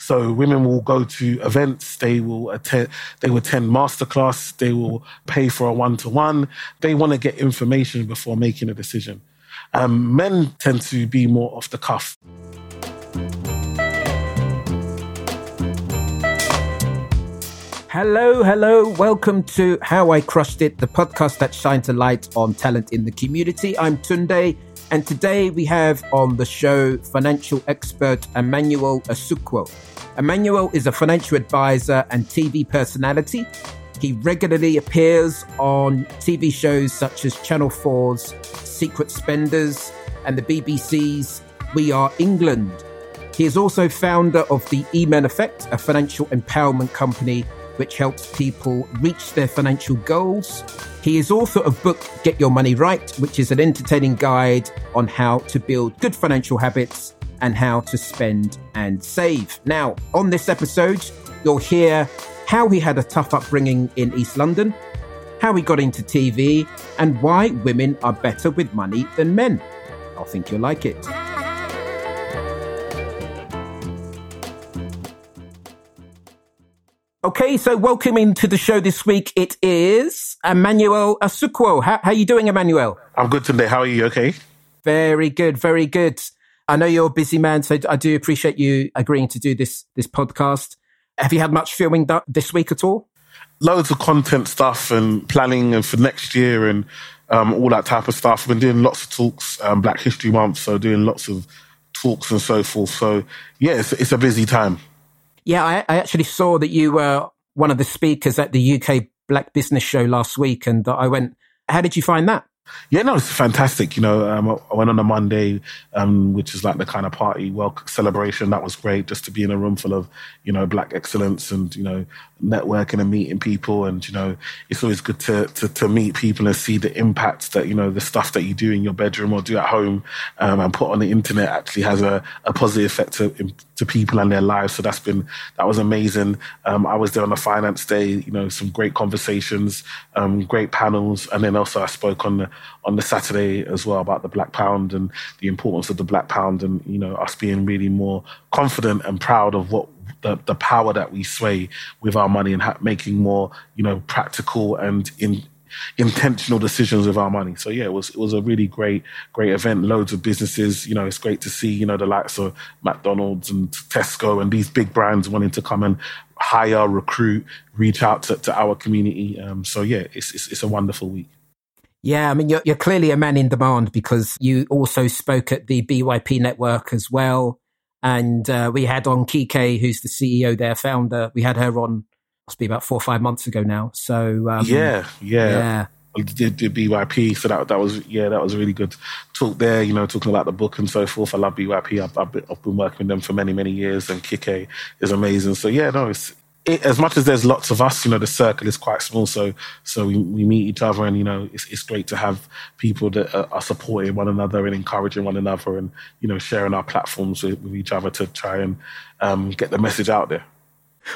So women will go to events, they will attend, they will attend masterclass, they will pay for a one to one. They want to get information before making a decision. Um, men tend to be more off the cuff. Hello, hello. Welcome to How I Crushed It, the podcast that shines a light on talent in the community. I'm Tunde, and today we have on the show financial expert Emmanuel Asuquo. Emmanuel is a financial advisor and TV personality. He regularly appears on TV shows such as Channel 4's Secret Spenders and the BBC's We Are England. He is also founder of the Eman Effect, a financial empowerment company which helps people reach their financial goals. He is author of book Get Your Money Right, which is an entertaining guide on how to build good financial habits and how to spend and save. Now, on this episode, you'll hear how he had a tough upbringing in East London, how he got into TV, and why women are better with money than men. I think you'll like it. Okay, so welcoming to the show this week, it is Emmanuel Asuquo. How, how are you doing, Emmanuel? I'm good today. How are you? Okay. Very good, very good. I know you're a busy man, so I do appreciate you agreeing to do this this podcast. Have you had much filming this week at all? Loads of content stuff and planning and for next year and um, all that type of stuff. I've been doing lots of talks, um, Black History Month, so doing lots of talks and so forth. So yeah, it's, it's a busy time. Yeah, I, I, actually saw that you were one of the speakers at the UK Black Business Show last week, and I went. How did you find that? Yeah, no, it's fantastic. You know, um, I went on a Monday, um, which is like the kind of party, well, celebration. That was great just to be in a room full of, you know, black excellence and, you know, networking and meeting people. And, you know, it's always good to, to, to meet people and see the impact that, you know, the stuff that you do in your bedroom or do at home um, and put on the internet actually has a, a positive effect to, to people and their lives. So that's been, that was amazing. Um, I was there on the finance day, you know, some great conversations, um, great panels. And then also I spoke on the, on the Saturday as well about the black pound and the importance of the black pound and, you know, us being really more confident and proud of what the, the power that we sway with our money and ha- making more, you know, practical and in, intentional decisions with our money. So yeah, it was it was a really great great event. Loads of businesses. You know, it's great to see you know the likes of McDonald's and Tesco and these big brands wanting to come and hire, recruit, reach out to, to our community. Um, so yeah, it's, it's it's a wonderful week. Yeah, I mean, you're, you're clearly a man in demand because you also spoke at the BYP network as well. And uh, we had on Kike, who's the CEO there, founder. We had her on, must be about four or five months ago now. So um, yeah, yeah, yeah. I did, did BYP, so that that was yeah, that was a really good talk there. You know, talking about the book and so forth. I love BYP. I've, I've, been, I've been working with them for many many years, and Kike is amazing. So yeah, no, it's it, as much as there's lots of us, you know, the circle is quite small. So, so we, we meet each other, and you know, it's, it's great to have people that are, are, supporting one another and encouraging one another, and you know, sharing our platforms with, with each other to try and um, get the message out there.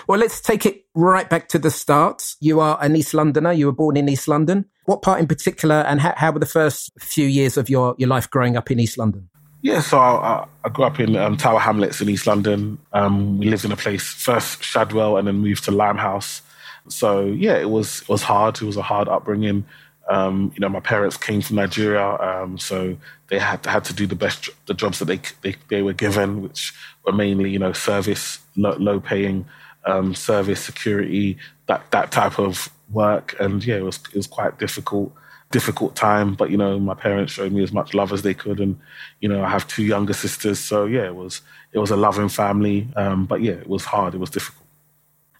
Well, let's take it right back to the start. You are an East Londoner. You were born in East London. What part in particular, and how, how were the first few years of your, your life growing up in East London? Yeah, so I, I grew up in um, Tower Hamlets in East London. Um, we lived in a place first Shadwell and then moved to Limehouse. So yeah, it was it was hard. It was a hard upbringing. Um, you know, my parents came from Nigeria, um, so they had had to do the best the jobs that they they, they were given, which were mainly you know service, low, low paying um, service, security, that that type of work. And yeah, it was it was quite difficult difficult time, but you know, my parents showed me as much love as they could, and you know, I have two younger sisters, so yeah, it was it was a loving family, um, but yeah, it was hard, it was difficult.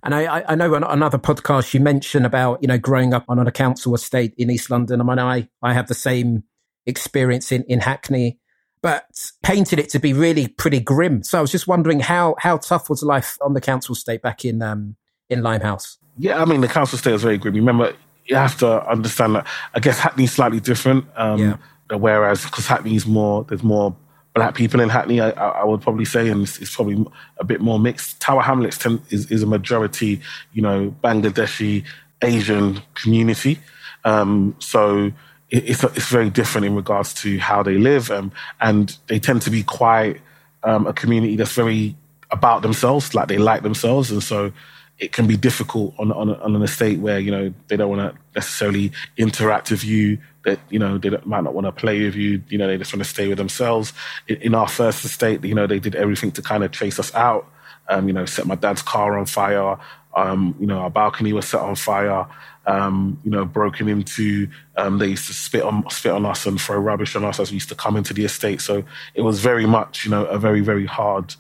And I, I know on another podcast you mentioned about you know growing up on a council estate in East London. I mean, I I have the same experience in in Hackney, but painted it to be really pretty grim. So I was just wondering how how tough was life on the council estate back in um in Limehouse? Yeah, I mean the council estate was very grim. Remember, you have to understand that. I guess Hackney's slightly different. Um, yeah. Whereas, because Hackney's more, there's more black people in Hackney, I, I would probably say, and it's, it's, probably a bit more mixed. Tower Hamlets tend, is, is a majority, you know, Bangladeshi, Asian community. Um, so it's, it's very different in regards to how they live. Um, and they tend to be quite um, a community that's very about themselves, like they like themselves, and so it can be difficult on on, on an estate where you know they don't want to necessarily interact with you. That you know they might not want to play with you. You know they just want to stay with themselves. In, in our first estate, you know they did everything to kind of chase us out. Um, you know, set my dad's car on fire. Um, you know, our balcony was set on fire. Um, you know, broken into. Um, they used to spit on spit on us and throw rubbish on us as we used to come into the estate. So it was very much, you know, a very very hard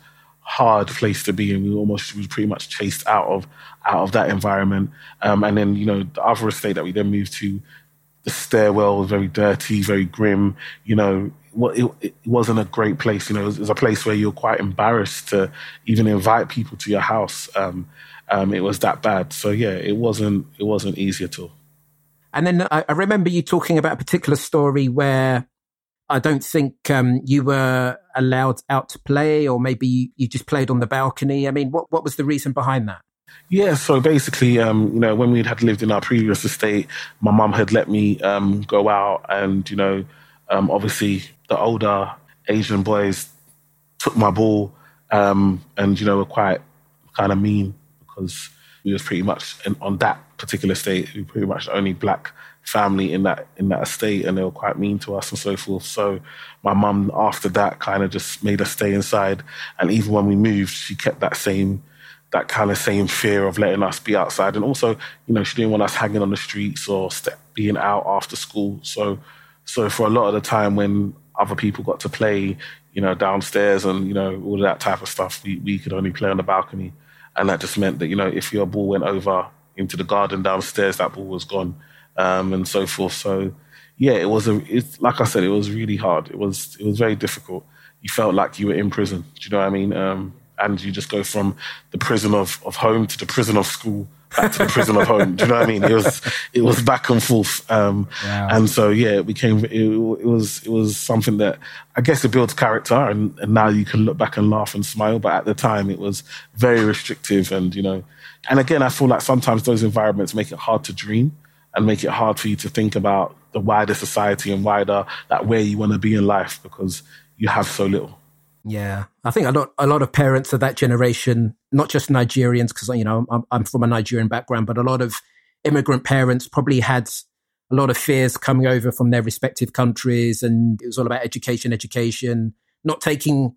hard place to be, and we almost was pretty much chased out of out of that environment. Um, and then you know the other estate that we then moved to, the stairwell was very dirty, very grim. You know, it, it wasn't a great place. You know, it was, it was, a place where you're quite embarrassed to even invite people to your house. Um, um, it was that bad. So yeah, it wasn't it wasn't easy at all. And then I, I remember you talking about a particular story where I don't think um, you were allowed out to play, or maybe you just played on the balcony. I mean, what what was the reason behind that? Yeah, so basically, um, you know, when we had lived in our previous estate, my mum had let me um, go out, and you know, um, obviously the older Asian boys took my ball, um, and you know, were quite kind of mean because we was pretty much in, on that particular estate, we were pretty much the only black family in that in that estate and they were quite mean to us and so forth. So my mum after that kind of just made us stay inside. And even when we moved she kept that same that kind of same fear of letting us be outside. And also you know she didn't want us hanging on the streets or being out after school. So so for a lot of the time when other people got to play you know downstairs and you know all that type of stuff we, we could only play on the balcony and that just meant that you know if your ball went over into the garden downstairs that ball was gone um, and so forth. So yeah, it was a. It's like I said, it was really hard. It was it was very difficult. You felt like you were in prison. Do you know what I mean? Um, and you just go from the prison of, of home to the prison of school back to the prison of home. Do you know what I mean? It was it was back and forth. Um, wow. And so yeah, it became it, it, was it was something that I guess it builds character, and, and now you can look back and laugh and smile. But at the time, it was very restrictive, and you know, and again, I feel like sometimes those environments make it hard to dream and make it hard for you to think about the wider society and wider that where you want to be in life because you have so little. Yeah, I think a lot a lot of parents of that generation, not just Nigerians, because you know I'm, I'm from a Nigerian background, but a lot of immigrant parents probably had a lot of fears coming over from their respective countries, and it was all about education, education, not taking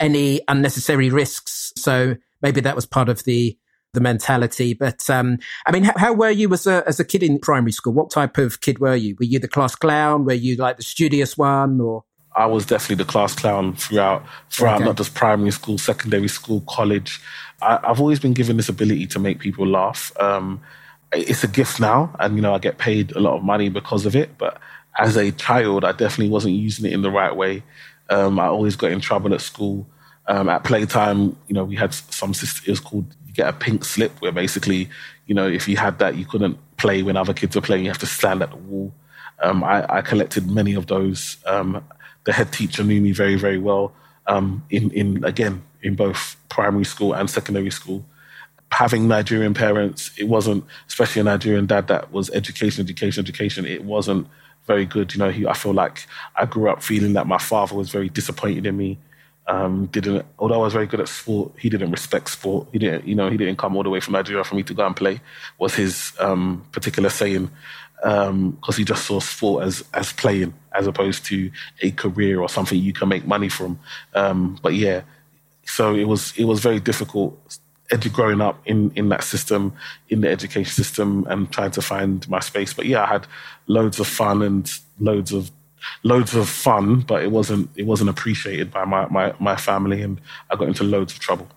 any unnecessary risks. So maybe that was part of the the mentality. But um, I mean, how, how, were you as a as a kid in primary school? What type of kid were you? Were you the class clown? Were you like the studious one, or? I was definitely the class clown throughout throughout okay. not just primary school, secondary school, college. I, have always been given this ability to make people laugh. Um, it's a gift now, and you know I get paid a lot of money because of it. But as a child, I definitely wasn't using it in the right way. Um, I always got in trouble at school. Um, at playtime, you know, we had some system. It was called you get a pink slip where basically, you know, if you had that, you couldn't play when other kids were playing. You have to stand at the wall. Um, I, I, collected many of those. Um, the head teacher knew me very, very well. Um, in, in again, in both primary school and secondary school. Having Nigerian parents, it wasn't, especially a Nigerian dad that was education, education, education. It wasn't very good. You know, he, I feel like I grew up feeling that my father was very disappointed in me um, didn't, although I was very good at sport, he didn't respect sport. He didn't, you know, he didn't come all the way from Nigeria for me to go and play. Was his um, particular saying because um, he just saw sport as as playing as opposed to a career or something you can make money from. Um, but yeah, so it was it was very difficult growing up in, in that system, in the education system, and trying to find my space. But yeah, I had loads of fun and loads of loads of fun, but it wasn't it wasn't appreciated by my, my, my family, and I got into loads of trouble.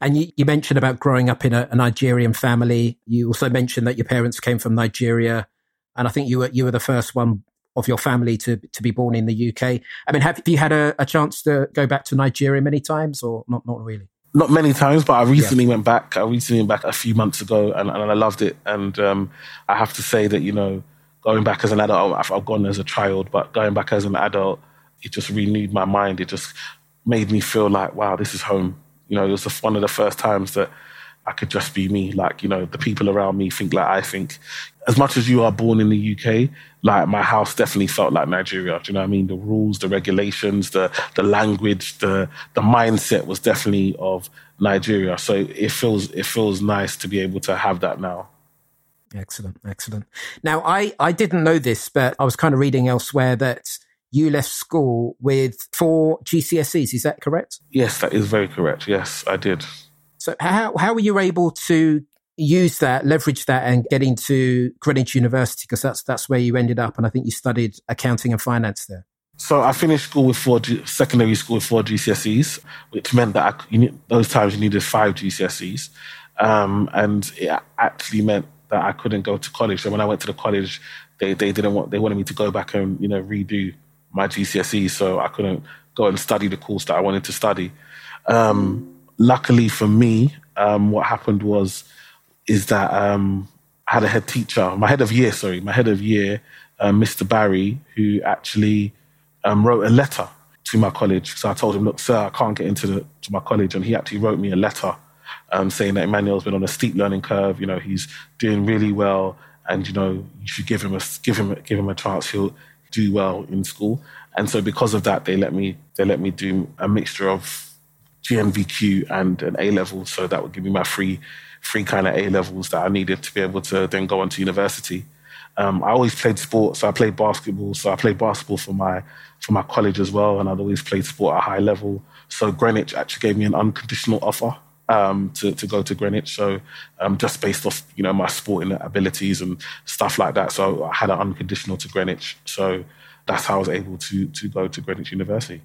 And you, you mentioned about growing up in a, a, Nigerian family. You also mentioned that your parents came from Nigeria, and I think you were you were the first one of your family to to be born in the UK. I mean, have you had a, a chance to go back to Nigeria many times, or not? Not really. Not many times, but I recently yeah. went back. I recently went back a few months ago, and, and I loved it. And um, I have to say that you know going back as an adult, I've, I've gone as a child, but going back as an adult, it just renewed my mind. It just made me feel like, wow, this is home. You know, it was one of the first times that I could just be me. Like, you know, the people around me think like I think. As much as you are born in the UK, like my house definitely felt like Nigeria. Do you know what I mean? The rules, the regulations, the the language, the the mindset was definitely of Nigeria. So it feels it feels nice to be able to have that now. Excellent, excellent. Now I I didn't know this, but I was kind of reading elsewhere that you left school with four GCSEs. Is that correct? Yes, that is very correct. Yes, I did. So how how were you able to use that, leverage that, and get into Greenwich University? Because that's that's where you ended up, and I think you studied accounting and finance there. So I finished school with four G- secondary school with four GCSEs, which meant that I, you need, those times you needed five GCSEs, um, and it actually meant that I couldn't go to college. So when I went to the college, they they didn't want they wanted me to go back and you know redo my GCSEs, so I couldn't go and study the course that I wanted to study. Um, luckily for me, um, what happened was is that um, I had a head teacher, my head of year, sorry, my head of year, uh, Mr. Barry, who actually um, wrote a letter to my college. So I told him, look, sir, I can't get into the, to my college, and he actually wrote me a letter um, saying that Emmanuel's been on a steep learning curve. You know, he's doing really well, and you know, you should give him a give him give him a chance. He'll do well in school. And so because of that, they let me they let me do a mixture of GNVQ and an A level. So that would give me my free, free kind of A levels that I needed to be able to then go on to university. Um, I always played sports. So I played basketball. So I played basketball for my for my college as well, and I'd always played sport at a high level. So Greenwich actually gave me an unconditional offer um, to to go to Greenwich. So um, just based off you know my sporting abilities and stuff like that. So I had an unconditional to Greenwich. So that's how I was able to to go to Greenwich University.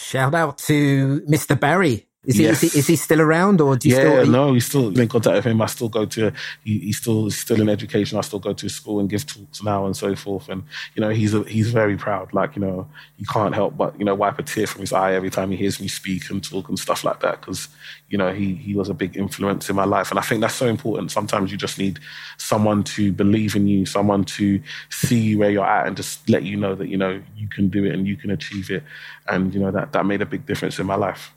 Shout out to Mr. Barry. Is he, yes. is he, is he still around or do you yeah, still? Yeah, no, he's still in contact with him. I still go to he, he's still he's still in education. I still go to school and give talks now and so forth. And you know he's a, he's very proud. Like you know he can't help but you know wipe a tear from his eye every time he hears me speak and talk and stuff like that because you know he he was a big influence in my life. And I think that's so important. Sometimes you just need someone to believe in you, someone to see you where you're at and just let you know that you know you can do it and you can achieve it. And you know that that made a big difference in my life.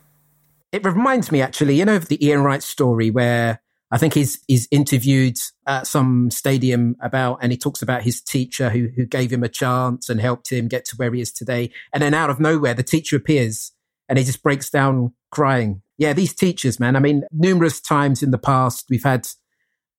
It reminds me actually, you know, of the Ian Wright story where I think he's he's interviewed at some stadium about, and he talks about his teacher who who gave him a chance and helped him get to where he is today. And then out of nowhere, the teacher appears and he just breaks down crying. Yeah, these teachers, man. I mean, numerous times in the past, we've had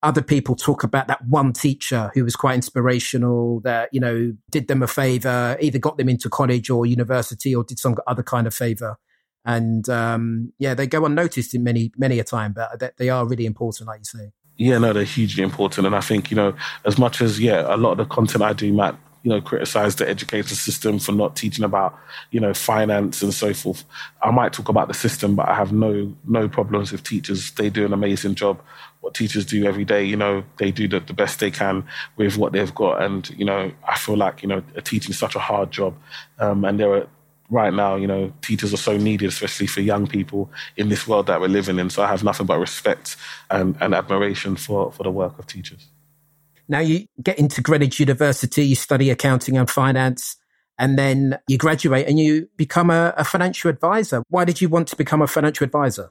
other people talk about that one teacher who was quite inspirational that you know did them a favor either got them into college or university or did some other kind of favor and um, yeah, they go unnoticed in many many a time, but they are really important, like you say. Yeah, no, they're hugely important, and I think you know, as much as yeah, a lot of the content I do might you know criticize the education system for not teaching about you know finance and so forth. I might talk about the system, but I have no no problems with teachers. They do an amazing job. What teachers do every day, you know, they do the, the best they can with what they've got, and you know, I feel like you know, teaching is such a hard job, um, and there are right now, you know, teachers are so needed, especially for young people in this world that we're living in. So I have nothing but respect and, and admiration for, for the work of teachers. Now you get into Greenwich University, you study accounting and finance, and then you graduate and you become a, a financial advisor. Why did you want to become a financial advisor?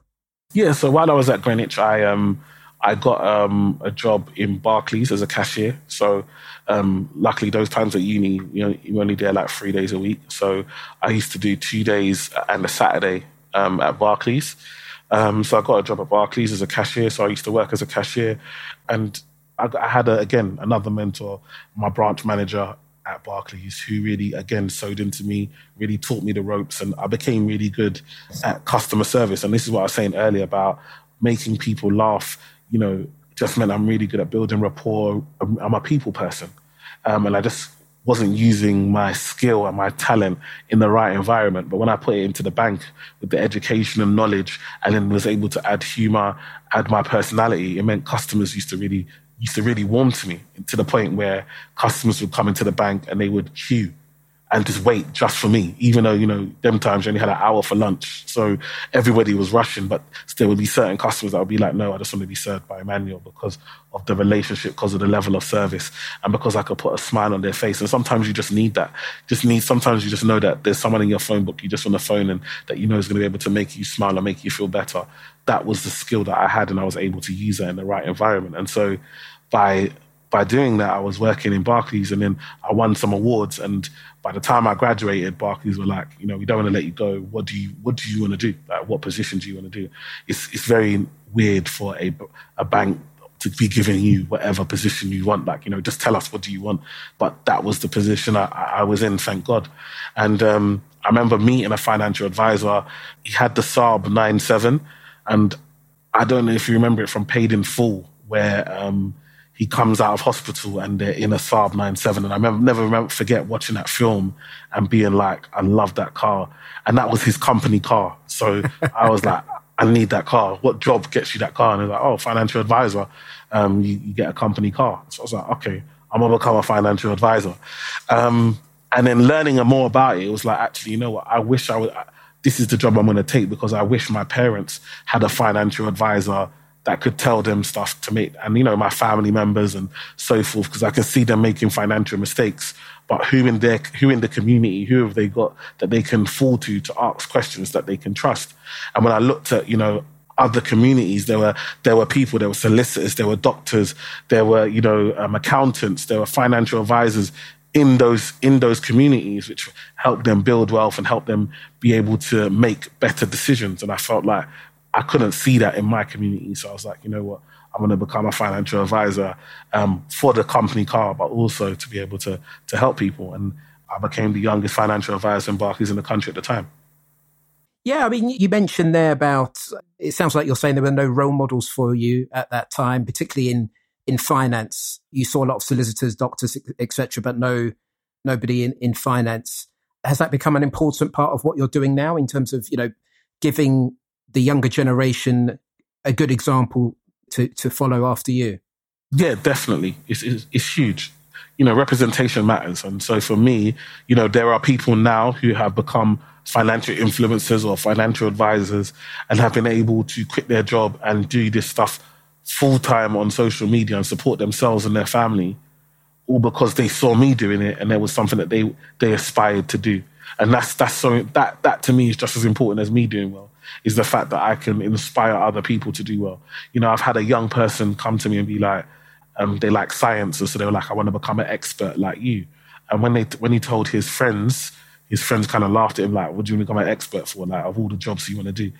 Yeah, so while I was at Greenwich, I um, I got um, a job in Barclays as a cashier. So um, luckily, those times at uni, you know, you're only there like three days a week. So I used to do two days and a Saturday um, at Barclays. Um, so I got a job at Barclays as a cashier. So I used to work as a cashier, and I, I had a, again another mentor, my branch manager at Barclays, who really again sowed into me, really taught me the ropes, and I became really good at customer service. And this is what I was saying earlier about making people laugh. You know, just meant I'm really good at building rapport. I'm, I'm a people person. Um, and I just wasn't using my skill and my talent in the right environment. But when I put it into the bank with the education and knowledge, and then was able to add humor, add my personality, it meant customers used to really used to really warm to me to the point where customers would come into the bank and they would queue and just wait just for me, even though, you know, them times you only had an hour for lunch. So everybody was rushing, but there would be certain customers that would be like, no, I just want to be served by Emmanuel because of the relationship, because of the level of service, and because I could put a smile on their face. And sometimes you just need that. Just need, sometimes you just know that there's someone in your phone book you just want to phone and that you know is going to be able to make you smile and make you feel better. That was the skill that I had, and I was able to use that in the right environment. And so by by doing that, I was working in Barclays and then I won some awards. And by the time I graduated, Barclays were like, you know, we don't want to let you go. What do you What do you want to do? Like, what position do you want to do? It's it's very weird for a a bank to be giving you whatever position you want. Like, you know, just tell us what do you want. But that was the position I, I was in, thank God. And um, I remember meeting a financial advisor. He had the Saab 97, and I don't know if you remember it from Paid in Full, where um, he comes out of hospital and they're in a Saab 97. And I remember, never remember, forget watching that film and being like, I love that car. And that was his company car. So I was like, I need that car. What job gets you that car? And he's like, oh, financial advisor. Um, you, you, get a company car. So I was like, okay, I'm going to become a financial advisor. Um, and then learning more about it, it was like, actually, you know what? I wish I would, this is the job I'm going to take because I wish my parents had a financial advisor that could tell them stuff to make, and you know, my family members and so forth, because I can see them making financial mistakes. But who in their, who in the community, who have they got that they can fall to to ask questions that they can trust? And when I looked at, you know, other communities. There were there were people, there were solicitors, there were doctors, there were you know um, accountants, there were financial advisors in those in those communities, which helped them build wealth and help them be able to make better decisions. And I felt like I couldn't see that in my community. So I was like, you know what? I'm going to become a financial advisor um, for the company car, but also to be able to to help people. And I became the youngest financial advisor in Barclays in the country at the time. Yeah, I mean, you mentioned there about it sounds like you're saying there were no role models for you at that time, particularly in in finance. You saw a lot of solicitors, doctors, etc., but no nobody in in finance. Has that become an important part of what you're doing now in terms of you know giving the younger generation a good example to, to follow after you? Yeah, definitely. It's, it's, it's huge. You know, representation matters. And so for me, you know, there are people now who have become financial influencers or financial advisors and have been able to quit their job and do this stuff full time on social media and support themselves and their family, all because they saw me doing it and there was something that they they aspired to do. And that's that's so that that to me is just as important as me doing well is the fact that I can inspire other people to do well. You know, I've had a young person come to me and be like, um, they like science, and so they were like, I want to become an expert like you. And when they when he told his friends, his friends kind of laughed at him like, "What do you want to become an expert for? Like, of all the jobs you want to do?"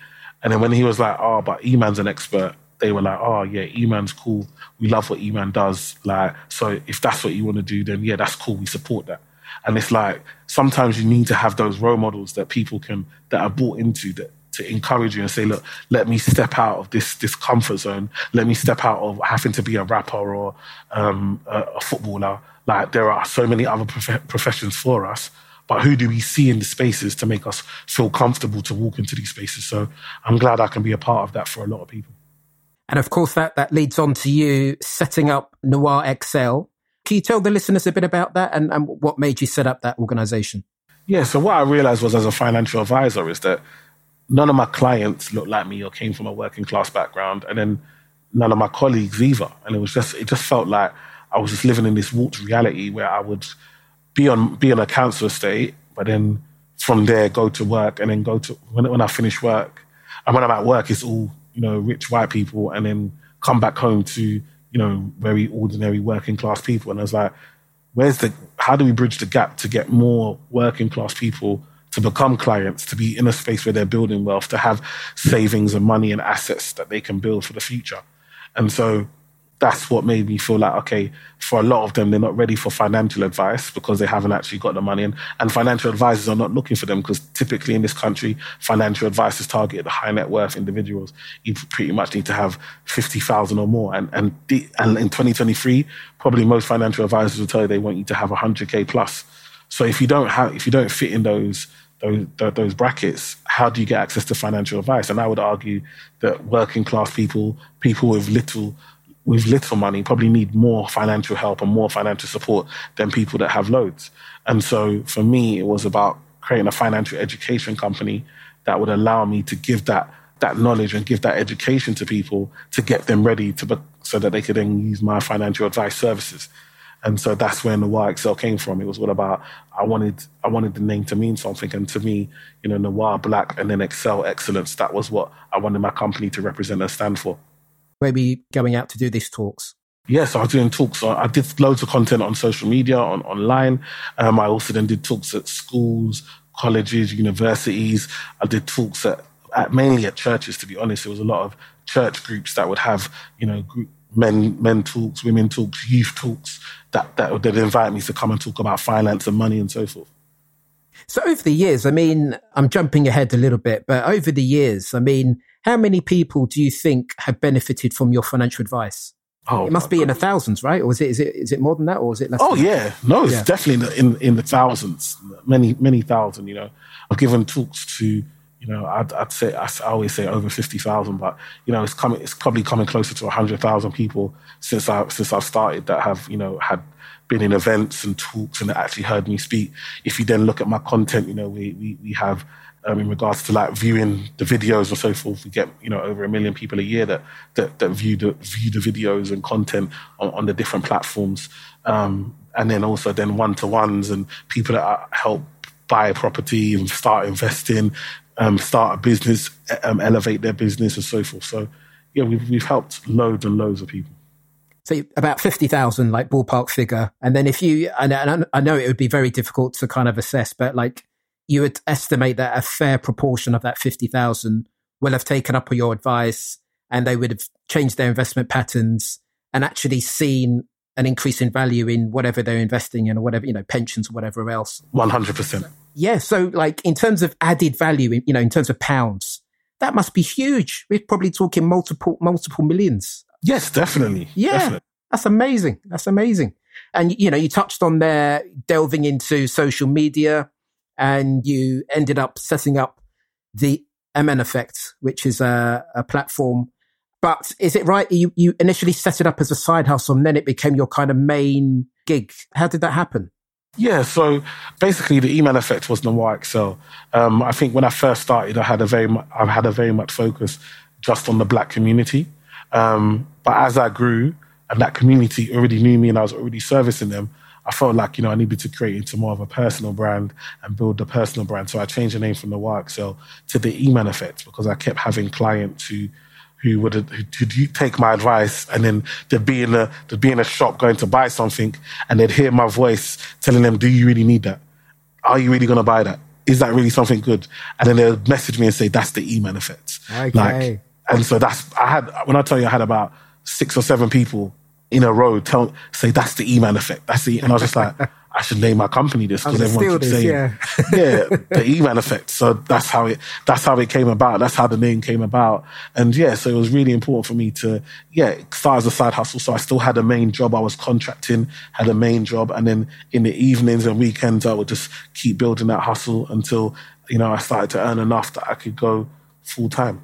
And then when he was like, "Oh, but Eman's an expert," they were like, "Oh yeah, Eman's cool. We love what Eman does. Like, so if that's what you want to do, then yeah, that's cool. We support that." And it's like sometimes you need to have those role models that people can that are bought into that to encourage you and say, look, let me step out of this this comfort zone. Let me step out of having to be a rapper or um, a, a, footballer. Like there are so many other prof- professions for us. But who do we see in the spaces to make us feel comfortable to walk into these spaces? So I'm glad I can be a part of that for a lot of people. And of course, that, that leads on to you setting up Noir Excel. Can you tell the listeners a bit about that and, and what made you set up that organization? Yeah, so what I realized was as a financial advisor is that none of my clients looked like me or came from a working class background, and then none of my colleagues either. And it was just it just felt like I was just living in this warped reality where I would be on be on a council estate, but then from there go to work, and then go to when when I finish work, and when I'm at work, it's all you know rich white people, and then come back home to you know very ordinary working class people, and I was like, where's the how do we bridge the gap to get more working class people to become clients, to be in a space where they're building wealth, to have savings and money and assets that they can build for the future. And so that's what made me feel like, okay, for a lot of them, they're not ready for financial advice because they haven't actually got the money. And, and financial advisors are not looking for them because typically in this country, financial advice is targeted at the high net worth individuals. You pretty much need to have 50,000 or more. And, and, the, and in 2023, probably most financial advisors will tell you they want you to have 100K plus. So if you don't have, if you don't fit in those those, those brackets, how do you get access to financial advice? And I would argue that working class people, people with little with little money probably need more financial help and more financial support than people that have loads. And so for me, it was about creating a financial education company that would allow me to give that that knowledge and give that education to people to get them ready to so that they could then use my financial advice services. And so that's when Noir Excel came from. It was all about I wanted I wanted the name to mean something, and to me, you know, Noir Black and then Excel Excellence. That was what I wanted my company to represent and stand for. Maybe going out to do these talks. Yes, I was doing talks. I did loads of content on social media, on online. Um, I also then did talks at schools, colleges, universities. I did talks at, at, mainly at churches. To be honest, it was a lot of church groups that would have you know group, men men talks, women talks, youth talks that that they'd invite me to come and talk about finance and money and so forth. So over the years, I mean, I'm jumping ahead a little bit, but over the years, I mean, how many people do you think have benefited from your financial advice? Oh, it must be in the thousands, right? Or is it is it is it more than that, or is it less? Oh yeah, no, it's yeah. definitely in the, in, in the thousands, many many thousand. You know, I've given talks to you know I'd, I'd say I always say over fifty thousand, but you know it's coming it's probably coming closer to hundred thousand people since I since I've started that have you know had been in events and talks and actually heard me speak. If you then look at my content, you know we we, we have um, in regards to like viewing the videos and so forth. We get you know over a million people a year that that, that view the view the videos and content on, on the different platforms, um, and then also then one to ones and people that help buy property and start investing, um, start a business, um, elevate their business and so forth. So yeah, we've we've helped loads and loads of people. So about 50,000, like ballpark figure. And then if you, and I know it would be very difficult to kind of assess, but like you would estimate that a fair proportion of that 50,000 will have taken up your advice and they would have changed their investment patterns and actually seen an increase in value in whatever they're investing in or whatever, you know, pensions or whatever else. 100%. Yeah. So like in terms of added value, you know, in terms of pounds, that must be huge. We're probably talking multiple, multiple millions. Yes, definitely. Yeah. Definitely. That's amazing. That's amazing. And, you know, you touched on there delving into social media, and you ended up setting up the Eman Effect, which is a, a platform. But is it right? You, you initially set it up as a side hustle and then it became your kind of main gig. How did that happen? Yeah, so basically the Eman effect was Noir Excel. Um, I think when I first started, I had a very, I had a very much focus just on the black community. Um, but as I grew and that community already knew me and I was already servicing them, I felt like, you know, I needed to create into more of a personal brand and build the personal brand. So I changed the name from the Noir Excel to the E-Man Effect because I kept having clients who who would who'd take my advice and then they'd be in a they'd be in a shop going to buy something and they'd hear my voice telling them, Do you really need that? Are you really gonna buy that? Is that really something good? And then they'll message me and say, That's the E-Man effect. Okay. Like and so that's I had when I tell you I had about six or seven people in a row tell say that's the E-Man effect. That's the and I was just like, I should name my company this because everyone keeps saying, yeah, yeah, the E-Man effect. So that's how it that's how it came about. That's how the name came about. And yeah, so it was really important for me to yeah start as a side hustle. So I still had a main job. I was contracting, had a main job, and then in the evenings and weekends I would just keep building that hustle until you know I started to earn enough that I could go full time.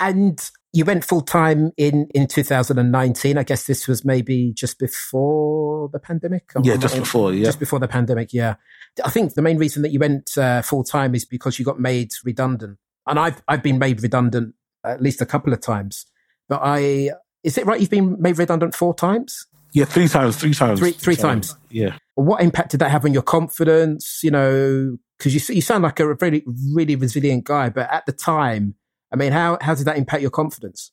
And you went full time in in 2019. I guess this was maybe just before the pandemic. Yeah, just before. Yeah, just before the pandemic. Yeah, I think the main reason that you went uh, full time is because you got made redundant, and I've I've been made redundant at least a couple of times. But I is it right? You've been made redundant four times. Yeah, three times. Three times. Three, three times. times. Yeah. What impact did that have on your confidence? You know, because you you sound like a really really resilient guy, but at the time I mean, how, how did that impact your confidence?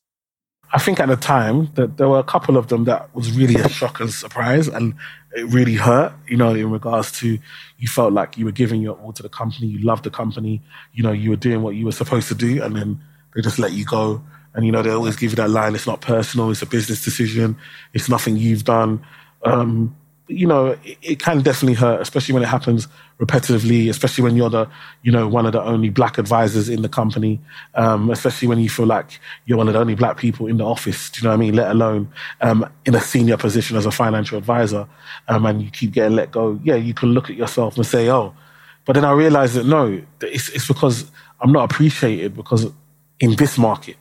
I think at the time that there were a couple of them that was really a shock and surprise, and it really hurt. You know, in regards to you felt like you were giving your all to the company, you loved the company, you know, you were doing what you were supposed to do, and then they just let you go. And you know, they always give you that line: "It's not personal; it's a business decision. It's nothing you've done." Um, you know, it, it, can definitely hurt, especially when it happens repetitively, especially when you're the, you know, one of the only black advisors in the company, um, especially when you feel like you're one of the only black people in the office, do you know what I mean? Let alone um, in a senior position as a financial advisor, um, and you keep getting let go. Yeah, you can look at yourself and say, oh, but then I realized that no, it's, it's because I'm not appreciated because in this market,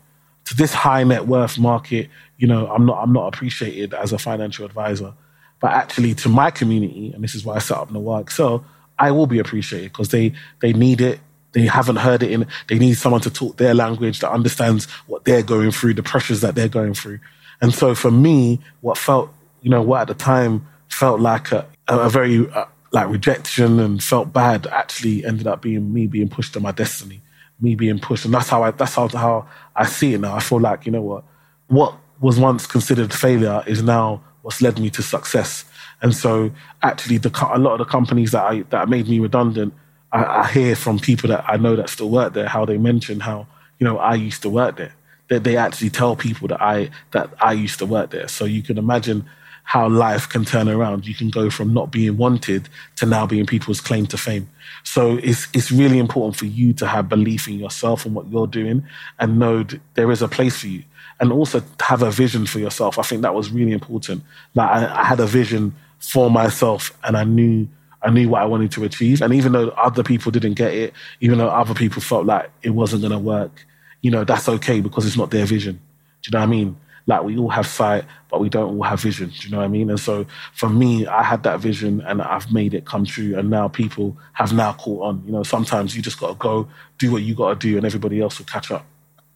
to this high net worth market, you know, I'm not I'm not appreciated as a financial advisor. But actually, to my community, and this is why I set up Noir Excel, I will be appreciated because they they need it. They haven't heard it in. They need someone to talk their language that understands what they're going through, the pressures that they're going through. And so, for me, what felt, you know, what at the time felt like a, a very uh, like rejection and felt bad actually ended up being me being pushed to my destiny, me being pushed, and that's how I that's how how I see it now. I feel like you know what what was once considered failure is now what's led me to success. And so, actually, the a lot of the companies that I that made me redundant, I, I hear from people that I know that still work there how they mention how you know I used to work there. That they actually tell people that I that I used to work there. So you can imagine how life can turn around. You can go from not being wanted to now being people's claim to fame. So it's it's really important for you to have belief in yourself and what you're doing, and know there is a place for you, and also have a vision for yourself. I think that was really important. That I, I had a vision for myself, and I knew I knew what I wanted to achieve. And even though other people didn't get it, even though other people felt like it wasn't going to work, you know, that's okay because it's not their vision. Do you know what I mean? Like we all have sight, but we don't all have vision. Do you know what I mean? And so for me, I had that vision and I've made it come true. And now people have now caught on. You know, sometimes you just got to go do what you got to do, and everybody else will catch up.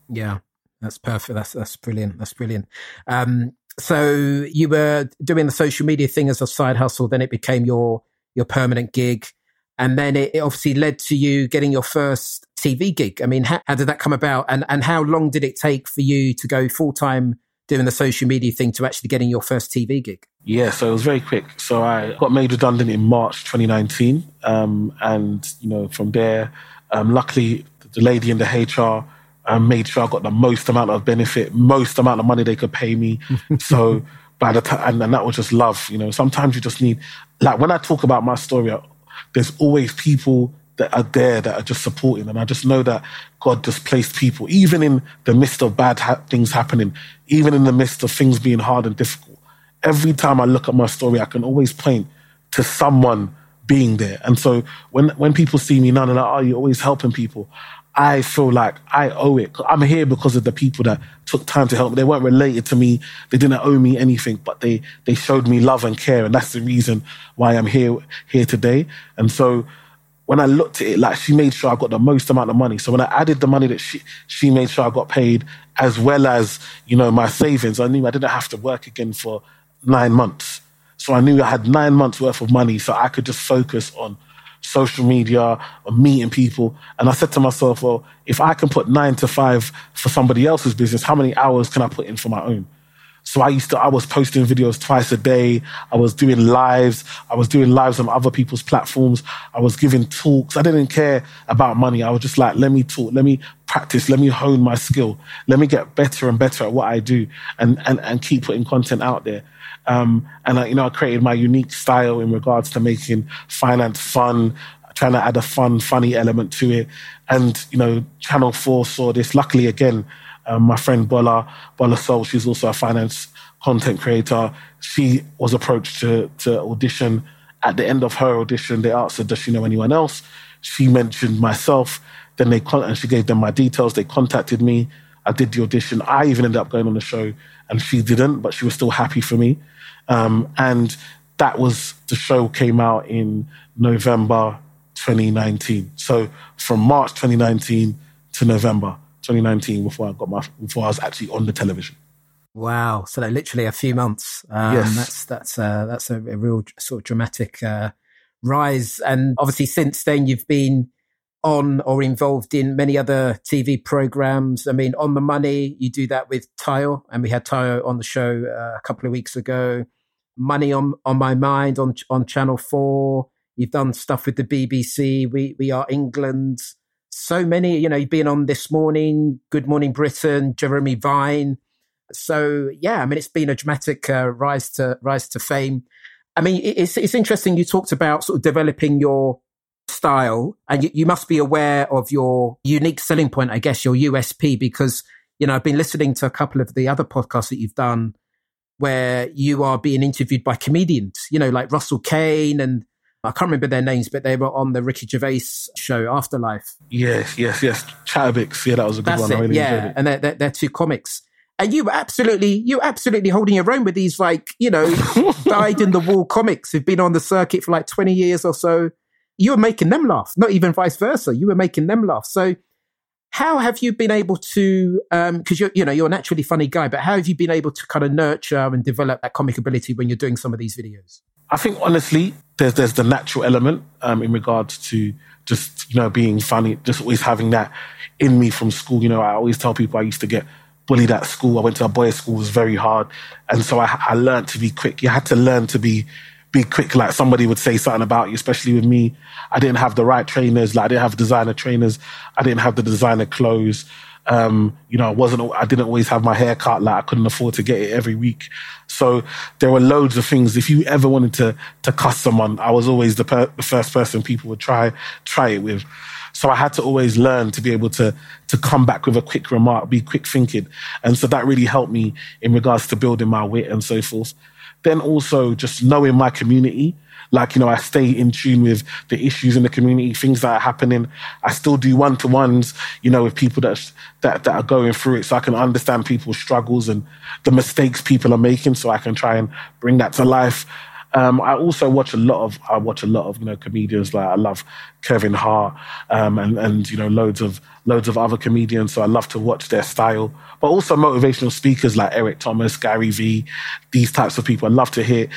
Yeah, that's perfect. That's that's brilliant. That's brilliant. Um, so you were doing the social media thing as a side hustle, then it became your your permanent gig, and then it, it obviously led to you getting your first TV gig. I mean, how, how, did that come about, and and how long did it take for you to go full time doing the social media thing to actually getting your first TV gig? Yeah, so it was very quick. So I got made redundant in March 2019, um, and you know from there, um, luckily the lady in the HR um, made sure I got the most amount of benefit, most amount of money they could pay me. so by the time, and, and, that was just love. You know, sometimes you just need, like when I talk about my story, there's always people that are there that are just supporting. And I just know that God just placed people, even in the midst of bad ha- things happening, even in the midst of things being hard and difficult. Every time I look at my story, I can always point to someone being there. And so when, when people see me now, they're like, oh, you're always helping people. I feel like I owe it. I'm here because of the people that took time to help me. They weren't related to me. They didn't owe me anything, but they, they showed me love and care. And that's the reason why I'm here, here today. And so when I looked at it, like she made sure I got the most amount of money. So when I added the money that she she made sure I got paid, as well as you know my savings, I knew I didn't have to work again for nine months. So I knew I had nine months worth of money, so I could just focus on social media, meeting people. And I said to myself, well, if I can put nine to five for somebody else's business, how many hours can I put in for my own? So I used to, I was posting videos twice a day. I was doing lives. I was doing lives on other people's platforms. I was giving talks. I didn't care about money. I was just like, let me talk, let me practice, let me hone my skill, let me get better and better at what I do and, and, and keep putting content out there. Um, and I, you know, I created my unique style in regards to making finance fun, trying to add a fun, funny element to it. And, you know, Channel 4 saw this. Luckily, again, um, my friend Bola, Bola Sol, she's also a finance content creator. She was approached to, to audition. At the end of her audition, they asked her, does she know anyone else? She mentioned myself. Then they con- and she gave them my details. They contacted me. I did the audition. I even ended up going on the show, and she didn't, but she was still happy for me. Um, and that was the show came out in November 2019. So from March 2019 to November 2019 before I got my before I was actually on the television. Wow! So like literally a few months. Um, yes, that's that's uh, that's a, a, real sort of dramatic uh, rise. And obviously, since then, you've been on or involved in many other TV programs. I mean, on the money, you do that with Tayo, and we had Tayo on the show uh, a couple of weeks ago. Money on on my mind on on Channel Four. You've done stuff with the BBC. We we are England so many, you know, you've been on this morning, Good Morning Britain, Jeremy Vine. So yeah, I mean, it's been a dramatic uh, rise to rise to fame. I mean, it's it's interesting. You talked about sort of developing your style, and you, you must be aware of your unique selling point, I guess, your USP, because you know I've been listening to a couple of the other podcasts that you've done where you are being interviewed by comedians, you know, like Russell Kane and I can't remember their names, but they were on the Ricky Gervais show, Afterlife. Yes, yes, yes. Chatabix. Yeah, that was a good That's one. It. really yeah, and they're, they're, they're two comics. And you were absolutely, you were absolutely holding your own with these, like, you know, died in the wall comics who've been on the circuit for like 20 years or so. You were making them laugh, not even vice versa. You were making them laugh. So, how have you been able to? Because you're, you know, you're a naturally funny guy, but how have you been able to kind of nurture and develop that comic ability when you're doing some of these videos? I think honestly, there's there's the natural element um, in regards to just you know being funny, just always having that in me from school. You know, I always tell people I used to get bullied at school. I went to a boys' school, it was very hard, and so I, I learned to be quick. You had to learn to be be quick. Like somebody would say something about you, especially with me. I didn't have the right trainers. Like I didn't have designer trainers. I didn't have the designer clothes. Um, you know, I wasn't, I didn't always have my hair cut. Like I couldn't afford to get it every week. So there were loads of things. If you ever wanted to, to cuss someone, I was always the, per, the first person people would try, try it with. So I had to always learn to be able to, to come back with a quick remark, be quick thinking. And so that really helped me in regards to building my wit and so forth. Then also just knowing my community. Like, you know, I stay in tune with the issues in the community, things that are happening. I still do one to ones, you know, with people that, that, that are going through it so I can understand people's struggles and the mistakes people are making so I can try and bring that to life. Um, I also watch a lot of I watch a lot of you know comedians like I love Kevin Hart um, and and you know loads of loads of other comedians. So I love to watch their style, but also motivational speakers like Eric Thomas, Gary Vee, these types of people. I love to hear,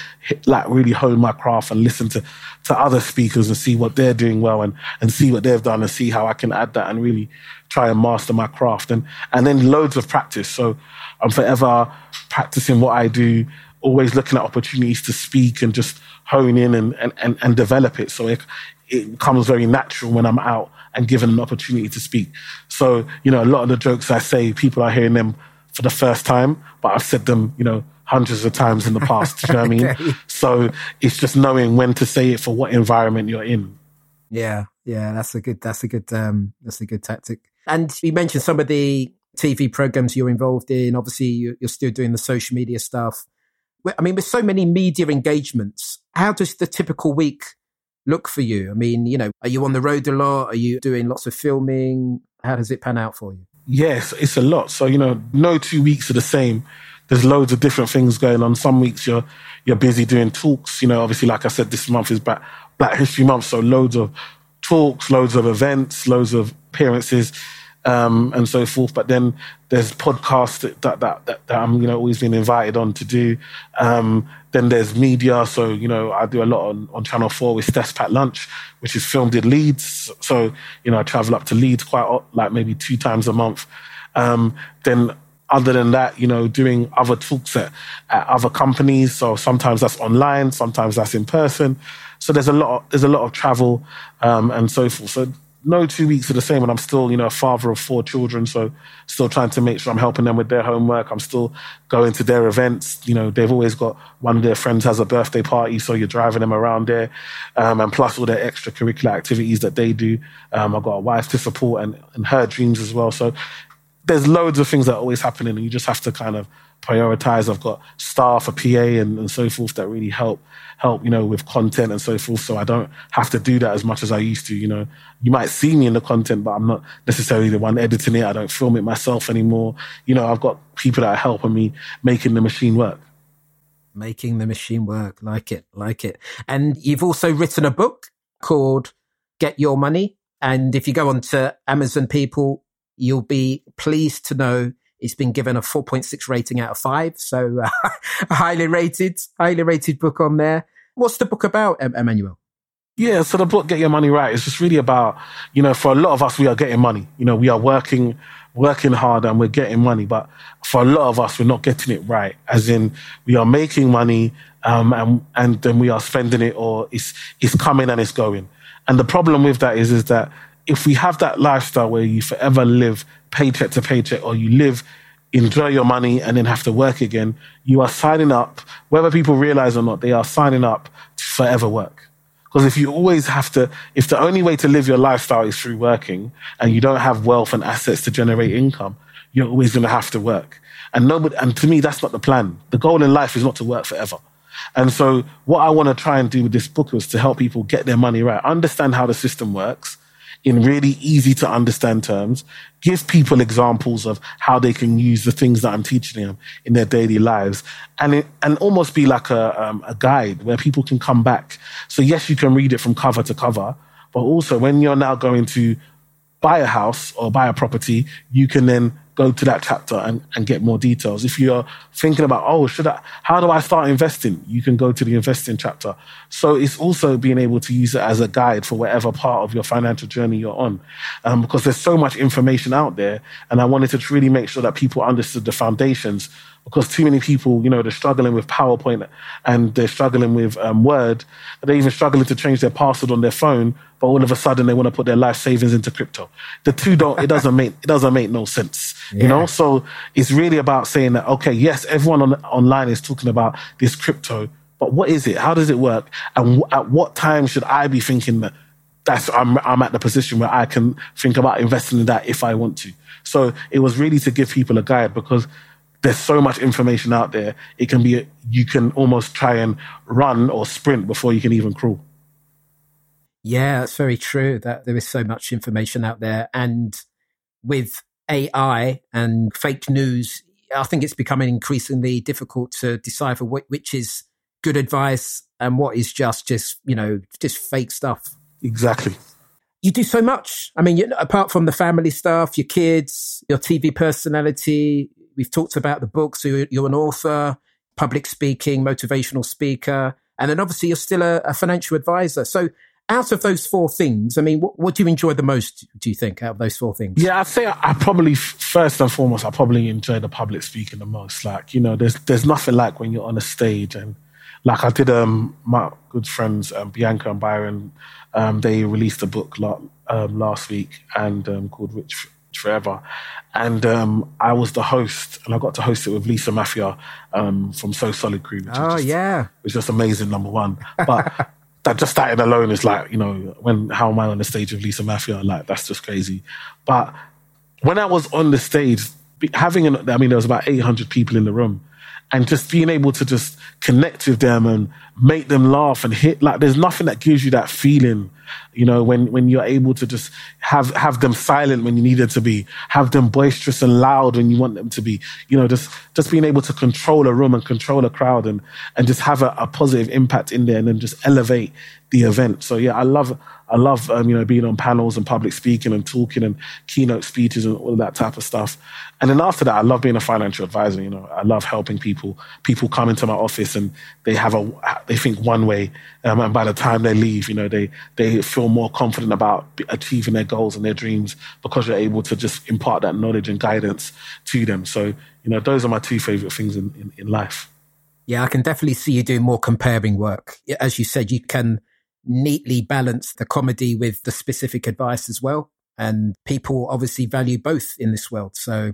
like really hone my craft and listen to to other speakers and see what they're doing well and and see what they've done and see how I can add that and really try and master my craft and and then loads of practice. So I'm forever practicing what I do always looking at opportunities to speak and just hone in and, and, and, and develop it. So it, it comes very natural when I'm out and given an opportunity to speak. So, you know, a lot of the jokes I say, people are hearing them for the first time, but I've said them, you know, hundreds of times in the past. you know what I mean? Okay. So it's just knowing when to say it for what environment you're in. Yeah, yeah, that's a good, that's a good, um, that's a good tactic. And you mentioned some of the TV programs you're involved in. Obviously, you- you're still doing the social media stuff. I mean, with so many media engagements, how does the typical week look for you? I mean, you know, are you on the road a lot? Are you doing lots of filming? How does it pan out for you? Yes, it's a lot. So, you know, no two weeks are the same. There's loads of different things going on. Some weeks you're you're busy doing talks. You know, obviously, like I said, this month is Black, Black History Month, so loads of talks, loads of events, loads of appearances, um, and so forth. But then there's podcasts that that, that that I'm you know always being invited on to do. Um, then there's media, so you know I do a lot on, on Channel Four with Steph's Lunch, which is filmed in Leeds. So you know I travel up to Leeds quite like maybe two times a month. Um, then other than that, you know, doing other talks at, at other companies. So sometimes that's online, sometimes that's in person. So there's a lot, of, there's a lot of travel um, and so forth. So no two weeks are the same, and I'm still, you know, a father of four children. So still trying to make sure I'm helping them with their homework. I'm still going to their events. You know, they've always got one of their friends has a birthday party, so you're driving them around there, um, and plus all their extracurricular activities that they do. Um, I've got a wife to support and, and her dreams as well. So there's loads of things that are always happening, and you just have to kind of prioritize. I've got staff, a PA, and, and so forth that really help help you know with content and so forth. So I don't have to do that as much as I used to. You know, you might see me in the content, but I'm not necessarily the one editing it. I don't film it myself anymore. You know, I've got people that are helping me making the machine work. Making the machine work. Like it, like it. And you've also written a book called Get Your Money. And if you go on to Amazon people, you'll be pleased to know it's been given a 4.6 rating out of five. So uh, highly rated, highly rated book on there. What's the book about, Emmanuel? Yeah, so the book Get Your Money Right is just really about, you know, for a lot of us we are getting money. You know, we are working working hard and we're getting money, but for a lot of us we're not getting it right. As in we are making money um and and then we are spending it or it's it's coming and it's going. And the problem with that is is that if we have that lifestyle where you forever live paycheck to paycheck or you live enjoy your money and then have to work again, you are signing up, whether people realize or not, they are signing up to forever work. Because if you always have to, if the only way to live your lifestyle is through working and you don't have wealth and assets to generate income, you're always going to have to work. And nobody, and to me, that's not the plan. The goal in life is not to work forever. And so what I want to try and do with this book is to help people get their money right, understand how the system works in really easy to understand terms, give people examples of how they can use the things that I'm teaching them in their daily lives, and it, and almost be like a, um, a guide where people can come back. So yes, you can read it from cover to cover, but also when you're now going to buy a house or buy a property, you can then go to that chapter and, and get more details. If you're thinking about, oh, should I, how do I start investing? You can go to the investing chapter. So it's also being able to use it as a guide for whatever part of your financial journey you're on. Um, because there's so much information out there. And I wanted to really make sure that people understood the foundations because too many people, you know, they're struggling with PowerPoint and they're struggling with um, Word. They're even struggling to change their password on their phone, but all of a sudden they want to put their life savings into crypto. The two don't. It doesn't make it doesn't make no sense. Yeah. You know, so it's really about saying that okay, yes, everyone on, online is talking about this crypto, but what is it? How does it work? And w- at what time should I be thinking that that's I'm I'm at the position where I can think about investing in that if I want to. So it was really to give people a guide because there's so much information out there. It can be, you can almost try and run or sprint before you can even crawl. Yeah, that's very true that there is so much information out there. And with AI and fake news, I think it's becoming increasingly difficult to decipher which is good advice and what is just, just, you know, just fake stuff. Exactly. You do so much. I mean, you, apart from the family stuff, your kids, your TV personality, We've talked about the books. So you're an author, public speaking, motivational speaker, and then obviously you're still a, a financial advisor. So out of those four things, I mean, what, what, do you enjoy the most, do you think, out of those four things? Yeah, I'd say I, I, probably, first and foremost, I probably enjoy the public speaking the most. Like, you know, there's there's nothing like when you're on a stage and like I did, um, my good friends, um, Bianca and Byron, um, they released a book um, last week and um, called Rich forever. And um, I was the host, and I got to host it with Lisa Maffia um, from So Solid Crew. Which oh, just, yeah. Which was just amazing, number one. But that just started alone is like, you know, when, how am I on the stage with Lisa Maffia? Like, that's just crazy. But when I was on the stage, having, an, I mean, there was about 800 people in the room and just being able to just connect with them and make them laugh and hit like there's nothing that gives you that feeling you know when when you're able to just have have them silent when you need them to be have them boisterous and loud when you want them to be you know just just being able to control a room and control a crowd and and just have a, a positive impact in there and then just elevate the event. So yeah i love I love, um, you know, being on panels and public speaking and talking and keynote speeches and all that type of stuff. And then after that, I love being a financial advisor. You know, I love helping people. People come into my office and they have a, they think one way, um, and by the time they leave, you know, they they feel more confident about achieving their goals and their dreams because you're able to just impart that knowledge and guidance to them. So, you know, those are my two favorite things in, in, in life. Yeah, I can definitely see you doing more comparing work. As you said, you can neatly balance the comedy with the specific advice as well. And people obviously value both in this world. So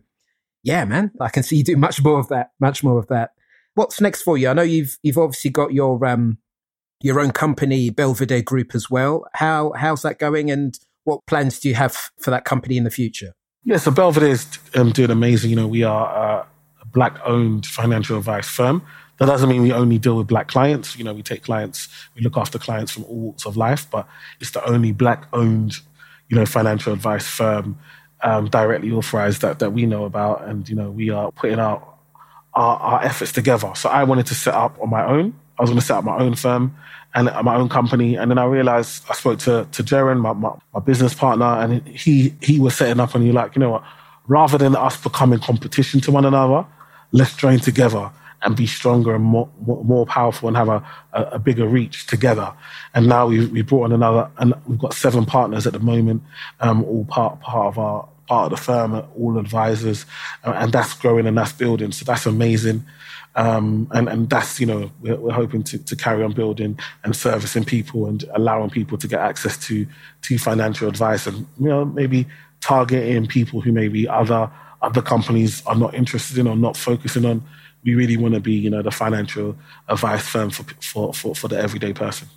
yeah, man, I can see you do much more of that, much more of that. What's next for you? I know you've, you've obviously got your, um, your own company, Belvedere Group as well. How, how's that going? And what plans do you have for that company in the future? Yeah, so Belvedere is um, doing amazing. You know, we are a black owned financial advice firm. That doesn't mean we only deal with black clients. You know, we take clients, we look after clients from all walks of life, but it's the only black owned, you know, financial advice firm um, directly authorized that, that we know about. And, you know, we are putting our, our, our efforts together. So I wanted to set up on my own. I was going to set up my own firm and my own company. And then I realized I spoke to, to Jaron, my, my, my business partner, and he, he was setting up and he like, you know what, rather than us becoming competition to one another, let's join together and be stronger and more, more powerful and have a, a, bigger reach together. And now we we brought on another, and we've got seven partners at the moment, um, all part part of our part of the firm, all advisors, uh, and that's growing and that's building. So that's amazing. Um, and, and that's, you know, we're, we're, hoping to, to carry on building and servicing people and allowing people to get access to, to financial advice and, you know, maybe targeting people who maybe other, other companies are not interested in or not focusing on we really want to be, you know, the financial advice firm for, for, for, for the everyday person.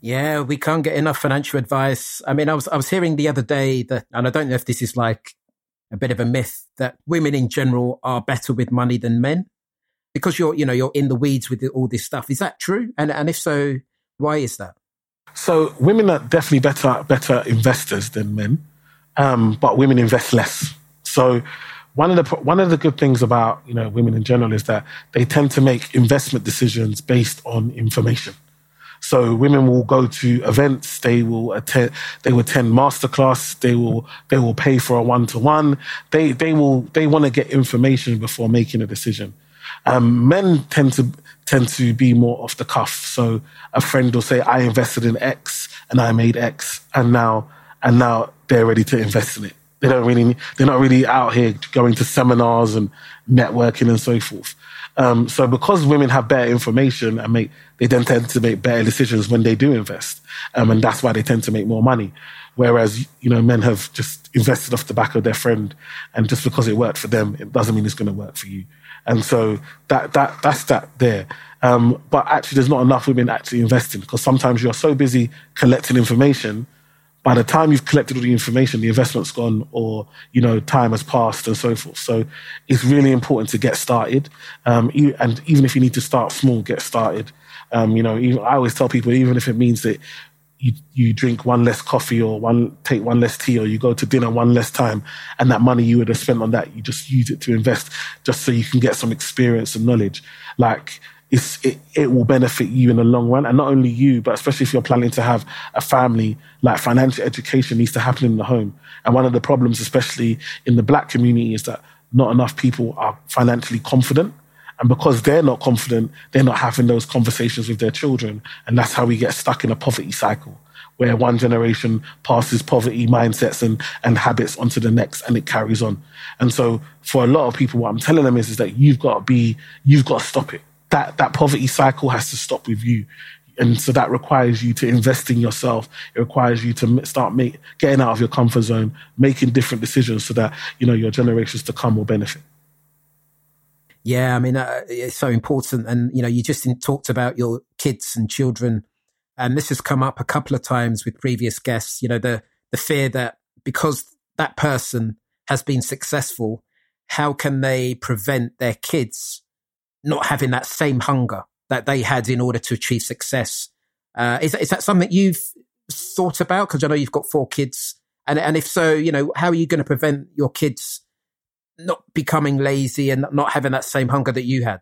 Yeah, we can't get enough financial advice. I mean, I was I was hearing the other day that, and I don't know if this is like a bit of a myth that women in general are better with money than men. because you're, you know, you're in the weeds with all this stuff. Is that true? And and if so, why is that? So women are definitely better better investors than men, um, but women invest less. So one of the one of the good things about you know women in general is that they tend to make investment decisions based on information. So women will go to events, they will attend, they will attend masterclass, they will, they will pay for a one to one. They, they will, they want to get information before making a decision. Um, men tend to, tend to be more off the cuff. So a friend will say, I invested in X and I made X and now, and now they're ready to invest in it. They don't really, they're not really out here going to seminars and networking and so forth. Um, so because women have better information and make, they then tend to make better decisions when they do invest. Um, and that's why they tend to make more money. Whereas, you know, men have just invested off the back of their friend. And just because it worked for them, it doesn't mean it's going to work for you. And so that, that, that's that there. Um, but actually there's not enough women actually investing because sometimes you're so busy collecting information by the time you've collected all the information, the investment's gone or, you know, time has passed and so forth. So it's really important to get started. Um, and even if you need to start small, get started. Um, you know, even, I always tell people, even if it means that you, you drink one less coffee or one, take one less tea or you go to dinner one less time and that money you would have spent on that, you just use it to invest just so you can get some experience and knowledge. Like, it's, it, it will benefit you in the long run. And not only you, but especially if you're planning to have a family, like financial education needs to happen in the home. And one of the problems, especially in the black community, is that not enough people are financially confident. And because they're not confident, they're not having those conversations with their children. And that's how we get stuck in a poverty cycle where one generation passes poverty mindsets and, and habits onto the next and it carries on. And so for a lot of people, what I'm telling them is, is that you've got to be, you've got to stop it that that poverty cycle has to stop with you. And so that requires you to invest in yourself. It requires you to start make, getting out of your comfort zone making different decisions so that you know your generations to come will benefit. Yeah i mean uh, it's so important. And you know you just talked about your kids and children. And this has come up a couple of times with previous guests. You know the the fear that because that person has been successful how can they prevent their kids not having that same hunger that they had in order to achieve success. Uh, is, is that something you've thought about? Because I know you've got four kids. And, and if so, you know, how are you going to prevent your kids not becoming lazy and not having that same hunger that you had?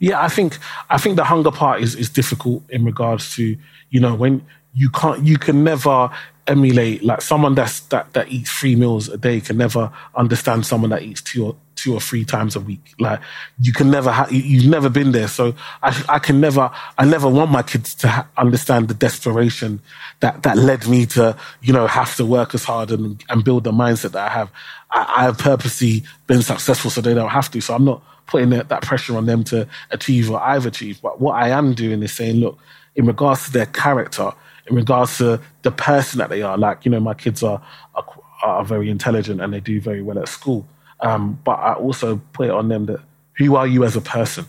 Yeah, I think I think the hunger part is, is difficult in regards to, you know, when you can't you can never emulate like someone that's that that eats three meals a day can never understand someone that eats two or two or three times a week. Like you can never, ha- you've never been there. So I, I can never, I never want my kids to ha- understand the desperation that, that led me to, you know, have to work as hard and, and build the mindset that I have. I, I have purposely been successful so they don't have to. So I'm not putting that, pressure on them to achieve what I've achieved. But what I am doing is saying, look, in regards to their character, in regards to the person that they are, like, you know, my kids are, are, are very intelligent and they do very well at school. Um, but I also put it on them that who are you as a person?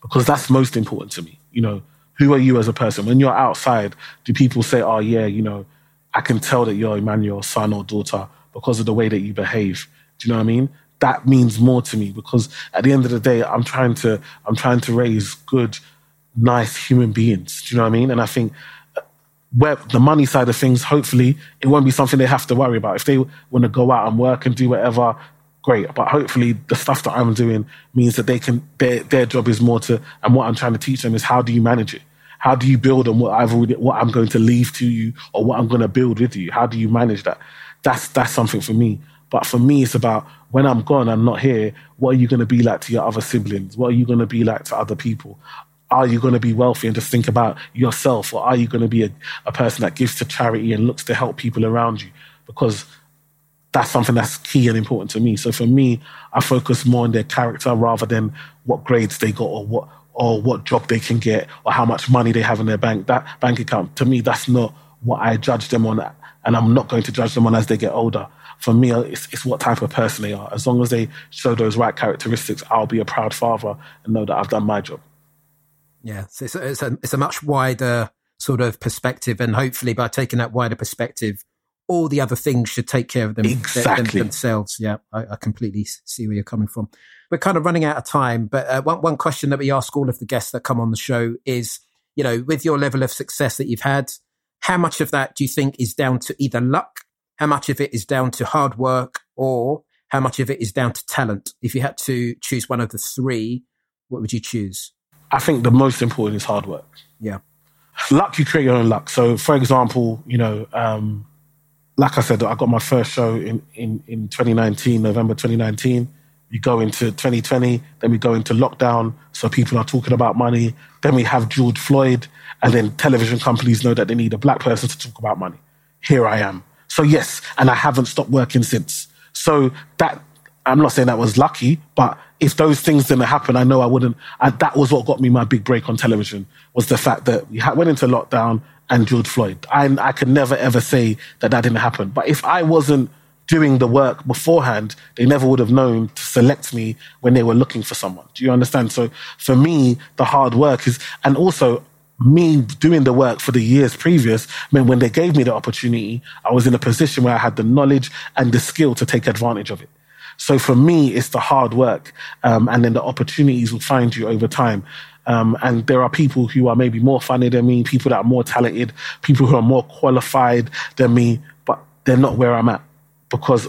Because that's most important to me. You know, who are you as a person? When you're outside, do people say, oh, yeah, you know, I can tell that you're Emmanuel's son or daughter because of the way that you behave? Do you know what I mean? That means more to me because at the end of the day, I'm trying to, I'm trying to raise good, nice human beings. Do you know what I mean? And I think uh, where the money side of things, hopefully, it won't be something they have to worry about. If they want to go out and work and do whatever, great. But hopefully, the stuff that I'm doing means that they can. Their their job is more to, and what I'm trying to teach them is how do you manage it? How do you build on what I've already, what I'm going to leave to you, or what I'm going to build with you? How do you manage that? That's that's something for me. But for me, it's about when I'm gone, I'm not here. What are you going to be like to your other siblings? What are you going to be like to other people? Are you going to be wealthy and just think about yourself, or are you going to be a, a person that gives to charity and looks to help people around you? Because that's something that's key and important to me. So for me, I focus more on their character rather than what grades they got or what or what job they can get or how much money they have in their bank that bank account. To me, that's not what I judge them on, and I'm not going to judge them on as they get older. For me, it's, it's what type of person they are. As long as they show those right characteristics, I'll be a proud father and know that I've done my job. Yeah, so it's, a, it's, a, it's a much wider sort of perspective, and hopefully, by taking that wider perspective, all the other things should take care of them, exactly. them themselves. Yeah, I, I, completely see where you're coming from. we're kind of running out of time, but uh, one, one question that we ask all of the guests that come on the show is, you know, with your level of success that you've had, how much of that do you think is down to either luck? How much of it is down to hard work or how much of it is down to talent? If you had to choose one of the three, what would you choose? I think the most important is hard work. Yeah. Luck, you create your own luck. So, for example, you know, um, like I said, I got my first show in, in, in 2019, November 2019. We go into 2020, then we go into lockdown. So people are talking about money. Then we have George Floyd, and then television companies know that they need a black person to talk about money. Here I am. So, yes, and I haven't stopped working since. So, that, I'm not saying that was lucky, but if those things didn't happen, I know I wouldn't. I, that was what got me my big break on television was the fact that we went into lockdown and George Floyd. I, I could never ever say that that didn't happen. But if I wasn't doing the work beforehand, they never would have known to select me when they were looking for someone. Do you understand? So for me, the hard work is, and also me doing the work for the years previous meant when they gave me the opportunity, I was in a position where I had the knowledge and the skill to take advantage of it. So for me, it's the hard work, um, and then the opportunities will find you over time. Um, and there are people who are maybe more funny than me, people that are more talented, people who are more qualified than me, but they're not where I'm at because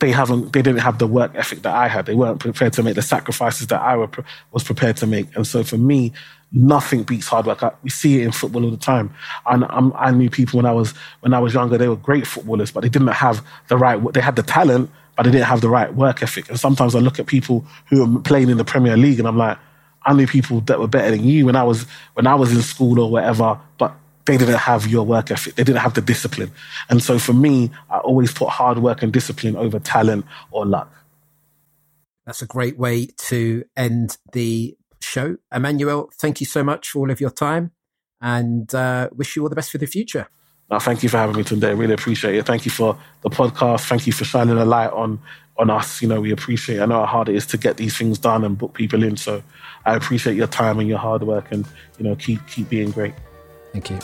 they haven't, they didn't have the work ethic that I had. They weren't prepared to make the sacrifices that I were, was prepared to make. And so for me, nothing beats hard work. I, we see it in football all the time. And I'm, I knew people when I was when I was younger. They were great footballers, but they didn't have the right. They had the talent, but they didn't have the right work ethic. And sometimes I look at people who are playing in the Premier League, and I'm like, I knew people that were better than you when I was when I was in school or whatever, but they didn't have your work ethic. They didn't have the discipline. And so for me, I always put hard work and discipline over talent or luck. That's a great way to end the show. Emmanuel, thank you so much for all of your time and uh, wish you all the best for the future. No, thank you for having me today. Really appreciate it. Thank you for the podcast. Thank you for shining a light on on us. You know, we appreciate. I know how hard it is to get these things done and book people in. So I appreciate your time and your hard work, and you know, keep keep being great. Thank you.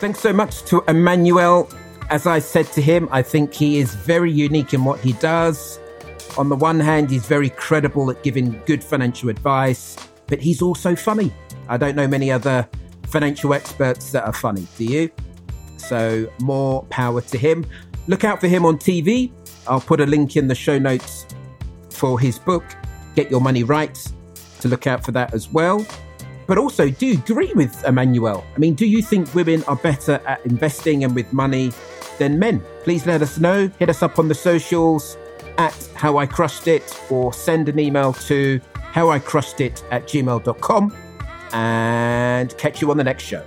Thanks so much to Emmanuel. As I said to him, I think he is very unique in what he does. On the one hand, he's very credible at giving good financial advice, but he's also funny. I don't know many other financial experts that are funny. Do you? So, more power to him. Look out for him on TV. I'll put a link in the show notes for his book, Get Your Money Right, to look out for that as well. But also, do you agree with Emmanuel? I mean, do you think women are better at investing and with money than men? Please let us know. Hit us up on the socials at How I Crushed It or send an email to howicrushedit at gmail.com and catch you on the next show.